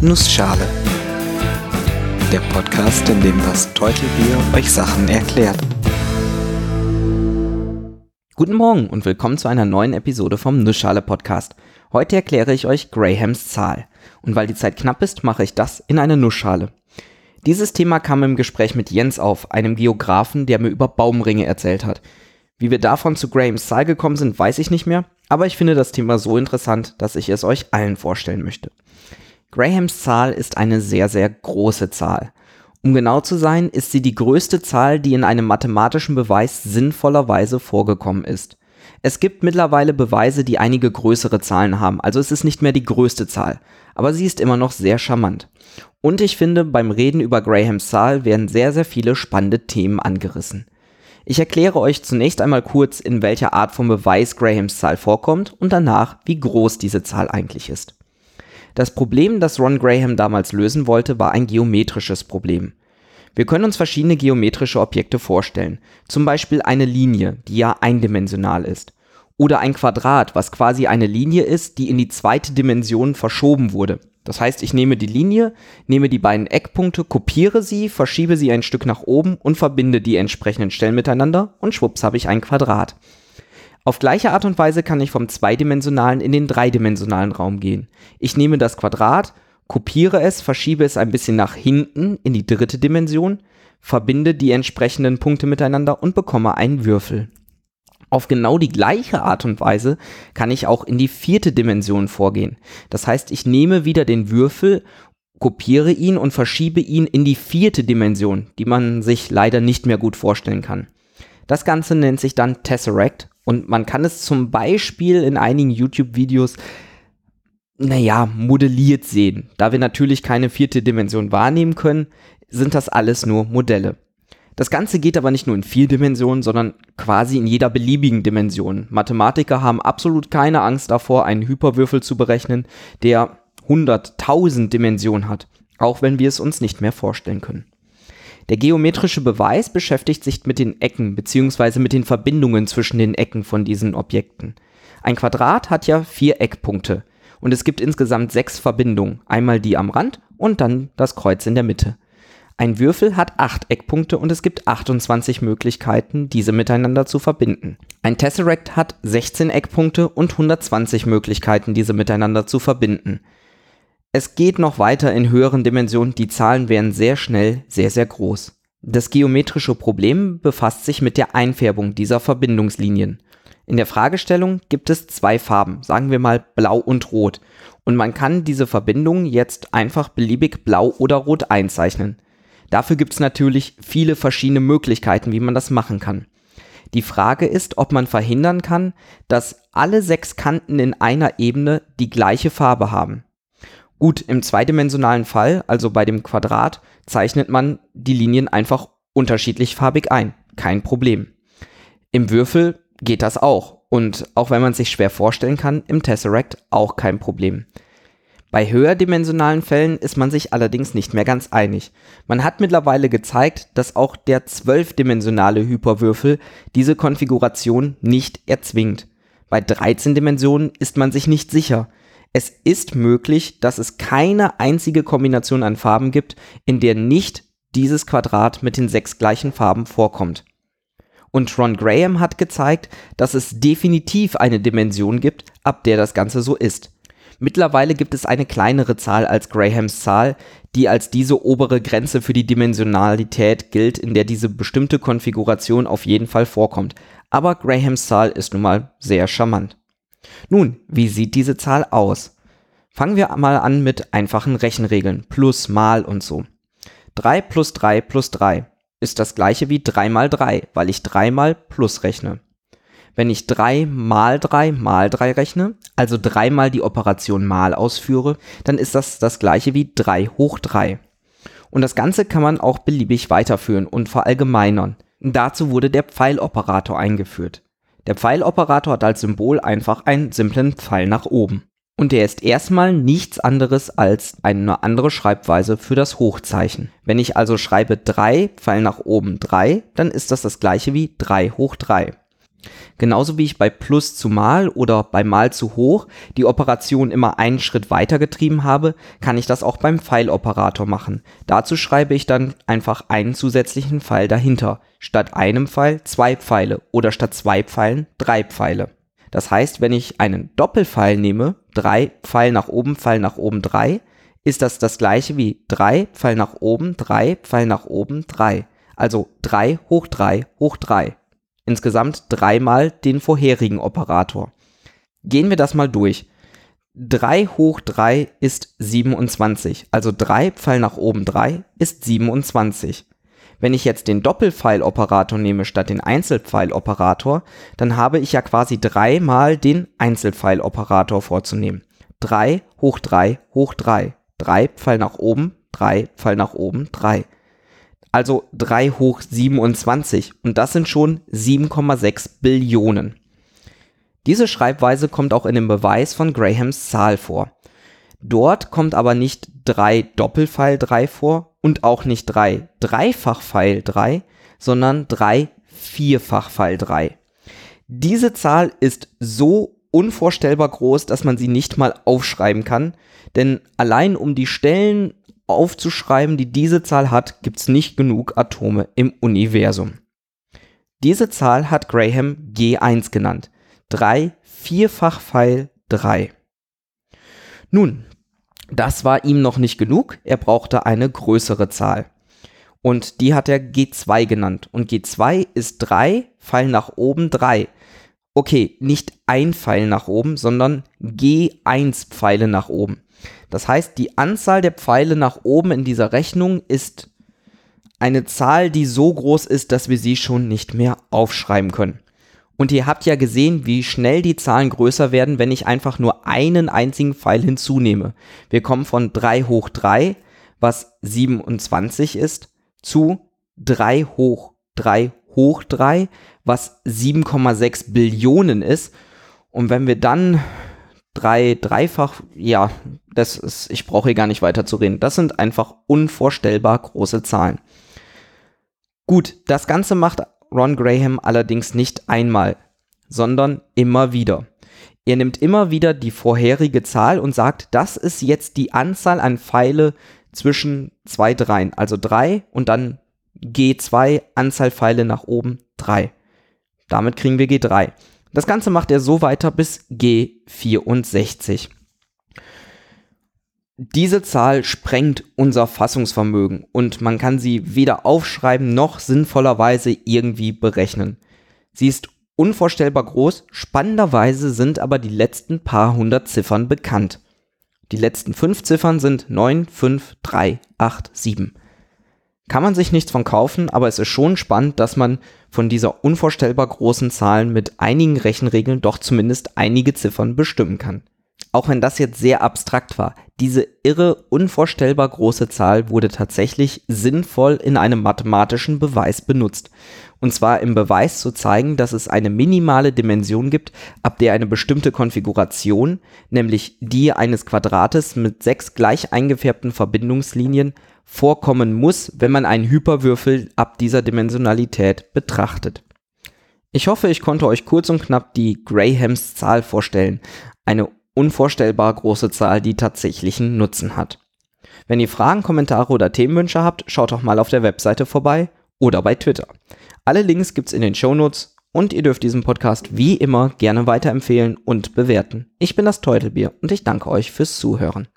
Nussschale. Der Podcast, in dem das Teutelbier euch Sachen erklärt. Guten Morgen und willkommen zu einer neuen Episode vom Nussschale Podcast. Heute erkläre ich euch Grahams Zahl. Und weil die Zeit knapp ist, mache ich das in eine Nussschale. Dieses Thema kam im Gespräch mit Jens auf, einem Geografen, der mir über Baumringe erzählt hat. Wie wir davon zu Grahams Zahl gekommen sind, weiß ich nicht mehr, aber ich finde das Thema so interessant, dass ich es euch allen vorstellen möchte. Grahams Zahl ist eine sehr, sehr große Zahl. Um genau zu sein, ist sie die größte Zahl, die in einem mathematischen Beweis sinnvollerweise vorgekommen ist. Es gibt mittlerweile Beweise, die einige größere Zahlen haben, also es ist nicht mehr die größte Zahl, aber sie ist immer noch sehr charmant. Und ich finde, beim Reden über Grahams Zahl werden sehr, sehr viele spannende Themen angerissen. Ich erkläre euch zunächst einmal kurz, in welcher Art von Beweis Grahams Zahl vorkommt und danach, wie groß diese Zahl eigentlich ist. Das Problem, das Ron Graham damals lösen wollte, war ein geometrisches Problem. Wir können uns verschiedene geometrische Objekte vorstellen, zum Beispiel eine Linie, die ja eindimensional ist, oder ein Quadrat, was quasi eine Linie ist, die in die zweite Dimension verschoben wurde, das heißt, ich nehme die Linie, nehme die beiden Eckpunkte, kopiere sie, verschiebe sie ein Stück nach oben und verbinde die entsprechenden Stellen miteinander und schwupps habe ich ein Quadrat. Auf gleiche Art und Weise kann ich vom zweidimensionalen in den dreidimensionalen Raum gehen. Ich nehme das Quadrat, kopiere es, verschiebe es ein bisschen nach hinten in die dritte Dimension, verbinde die entsprechenden Punkte miteinander und bekomme einen Würfel. Auf genau die gleiche Art und Weise kann ich auch in die vierte Dimension vorgehen. Das heißt, ich nehme wieder den Würfel, kopiere ihn und verschiebe ihn in die vierte Dimension, die man sich leider nicht mehr gut vorstellen kann. Das Ganze nennt sich dann Tesseract und man kann es zum Beispiel in einigen YouTube-Videos naja, modelliert sehen. Da wir natürlich keine vierte Dimension wahrnehmen können, sind das alles nur Modelle. Das Ganze geht aber nicht nur in vier Dimensionen, sondern quasi in jeder beliebigen Dimension. Mathematiker haben absolut keine Angst davor, einen Hyperwürfel zu berechnen, der 100.000 Dimensionen hat, auch wenn wir es uns nicht mehr vorstellen können. Der geometrische Beweis beschäftigt sich mit den Ecken bzw. mit den Verbindungen zwischen den Ecken von diesen Objekten. Ein Quadrat hat ja vier Eckpunkte und es gibt insgesamt sechs Verbindungen, einmal die am Rand und dann das Kreuz in der Mitte. Ein Würfel hat acht Eckpunkte und es gibt 28 Möglichkeiten, diese miteinander zu verbinden. Ein Tesseract hat 16 Eckpunkte und 120 Möglichkeiten, diese miteinander zu verbinden. Es geht noch weiter in höheren Dimensionen, die Zahlen werden sehr schnell sehr, sehr groß. Das geometrische Problem befasst sich mit der Einfärbung dieser Verbindungslinien. In der Fragestellung gibt es zwei Farben, sagen wir mal blau und rot, und man kann diese Verbindungen jetzt einfach beliebig blau oder rot einzeichnen. Dafür gibt es natürlich viele verschiedene Möglichkeiten, wie man das machen kann. Die Frage ist, ob man verhindern kann, dass alle sechs Kanten in einer Ebene die gleiche Farbe haben. Gut, im zweidimensionalen Fall, also bei dem Quadrat, zeichnet man die Linien einfach unterschiedlich farbig ein. Kein Problem. Im Würfel geht das auch. Und auch wenn man sich schwer vorstellen kann, im Tesseract auch kein Problem. Bei höherdimensionalen Fällen ist man sich allerdings nicht mehr ganz einig. Man hat mittlerweile gezeigt, dass auch der zwölfdimensionale Hyperwürfel diese Konfiguration nicht erzwingt. Bei 13 Dimensionen ist man sich nicht sicher. Es ist möglich, dass es keine einzige Kombination an Farben gibt, in der nicht dieses Quadrat mit den sechs gleichen Farben vorkommt. Und Ron Graham hat gezeigt, dass es definitiv eine Dimension gibt, ab der das Ganze so ist. Mittlerweile gibt es eine kleinere Zahl als Grahams Zahl, die als diese obere Grenze für die Dimensionalität gilt, in der diese bestimmte Konfiguration auf jeden Fall vorkommt. Aber Grahams Zahl ist nun mal sehr charmant. Nun, wie sieht diese Zahl aus? Fangen wir mal an mit einfachen Rechenregeln, plus, mal und so. 3 plus 3 plus 3 ist das gleiche wie 3 mal 3, weil ich 3 mal plus rechne. Wenn ich 3 mal 3 mal 3 rechne, also 3 mal die Operation mal ausführe, dann ist das das gleiche wie 3 hoch 3. Und das Ganze kann man auch beliebig weiterführen und verallgemeinern. Dazu wurde der Pfeiloperator eingeführt. Der Pfeiloperator hat als Symbol einfach einen simplen Pfeil nach oben. Und der ist erstmal nichts anderes als eine andere Schreibweise für das Hochzeichen. Wenn ich also schreibe 3 Pfeil nach oben 3, dann ist das das gleiche wie 3 hoch 3. Genauso wie ich bei Plus zu Mal oder bei Mal zu Hoch die Operation immer einen Schritt weiter getrieben habe, kann ich das auch beim Pfeiloperator machen. Dazu schreibe ich dann einfach einen zusätzlichen Pfeil dahinter. Statt einem Pfeil zwei Pfeile oder statt zwei Pfeilen drei Pfeile. Das heißt, wenn ich einen Doppelpfeil nehme, drei Pfeil nach oben, Pfeil nach oben, drei, ist das das gleiche wie drei Pfeil nach oben, drei Pfeil nach oben, drei. Also drei hoch drei hoch drei insgesamt dreimal den vorherigen Operator. Gehen wir das mal durch. 3 hoch 3 ist 27, also 3 Pfeil nach oben 3 ist 27. Wenn ich jetzt den Doppelpfeiloperator nehme statt den Einzelpfeiloperator, dann habe ich ja quasi dreimal den Einzelpfeiloperator vorzunehmen. 3 hoch 3 hoch 3. 3 Pfeil nach oben, 3 Pfeil nach oben, 3 also 3 hoch 27 und das sind schon 7,6 Billionen. Diese Schreibweise kommt auch in dem Beweis von Grahams Zahl vor. Dort kommt aber nicht 3 Doppelpfeil 3 vor und auch nicht 3 Dreifachpfeil 3, sondern 3 Vierfachpfeil 3. Diese Zahl ist so unvorstellbar groß, dass man sie nicht mal aufschreiben kann, denn allein um die Stellen aufzuschreiben, die diese Zahl hat, gibt es nicht genug Atome im Universum. Diese Zahl hat Graham G1 genannt. 3 vierfach Pfeil 3. Nun, das war ihm noch nicht genug, er brauchte eine größere Zahl. Und die hat er G2 genannt. Und G2 ist 3 Pfeil nach oben 3. Okay, nicht ein Pfeil nach oben, sondern G1 Pfeile nach oben. Das heißt, die Anzahl der Pfeile nach oben in dieser Rechnung ist eine Zahl, die so groß ist, dass wir sie schon nicht mehr aufschreiben können. Und ihr habt ja gesehen, wie schnell die Zahlen größer werden, wenn ich einfach nur einen einzigen Pfeil hinzunehme. Wir kommen von 3 hoch 3, was 27 ist, zu 3 hoch 3 hoch 3, was 7,6 Billionen ist. Und wenn wir dann drei, dreifach, ja, das ist, ich brauche hier gar nicht weiter zu reden. Das sind einfach unvorstellbar große Zahlen. Gut, das Ganze macht Ron Graham allerdings nicht einmal, sondern immer wieder. Er nimmt immer wieder die vorherige Zahl und sagt, das ist jetzt die Anzahl an Pfeile zwischen zwei Dreien. Also drei und dann G2, Anzahl Pfeile nach oben, drei. Damit kriegen wir G3. Das Ganze macht er so weiter bis G64. Diese Zahl sprengt unser Fassungsvermögen und man kann sie weder aufschreiben noch sinnvollerweise irgendwie berechnen. Sie ist unvorstellbar groß, spannenderweise sind aber die letzten paar hundert Ziffern bekannt. Die letzten fünf Ziffern sind 9, 5, 3, 8, 7. Kann man sich nichts von kaufen, aber es ist schon spannend, dass man von dieser unvorstellbar großen Zahl mit einigen Rechenregeln doch zumindest einige Ziffern bestimmen kann. Auch wenn das jetzt sehr abstrakt war, diese irre, unvorstellbar große Zahl wurde tatsächlich sinnvoll in einem mathematischen Beweis benutzt. Und zwar im Beweis zu zeigen, dass es eine minimale Dimension gibt, ab der eine bestimmte Konfiguration, nämlich die eines Quadrates mit sechs gleich eingefärbten Verbindungslinien, vorkommen muss, wenn man einen Hyperwürfel ab dieser Dimensionalität betrachtet. Ich hoffe, ich konnte euch kurz und knapp die Grahams Zahl vorstellen, eine unvorstellbar große Zahl, die tatsächlichen Nutzen hat. Wenn ihr Fragen, Kommentare oder Themenwünsche habt, schaut doch mal auf der Webseite vorbei oder bei Twitter. Alle Links gibt's in den Shownotes und ihr dürft diesen Podcast wie immer gerne weiterempfehlen und bewerten. Ich bin das Teutelbier und ich danke euch fürs Zuhören.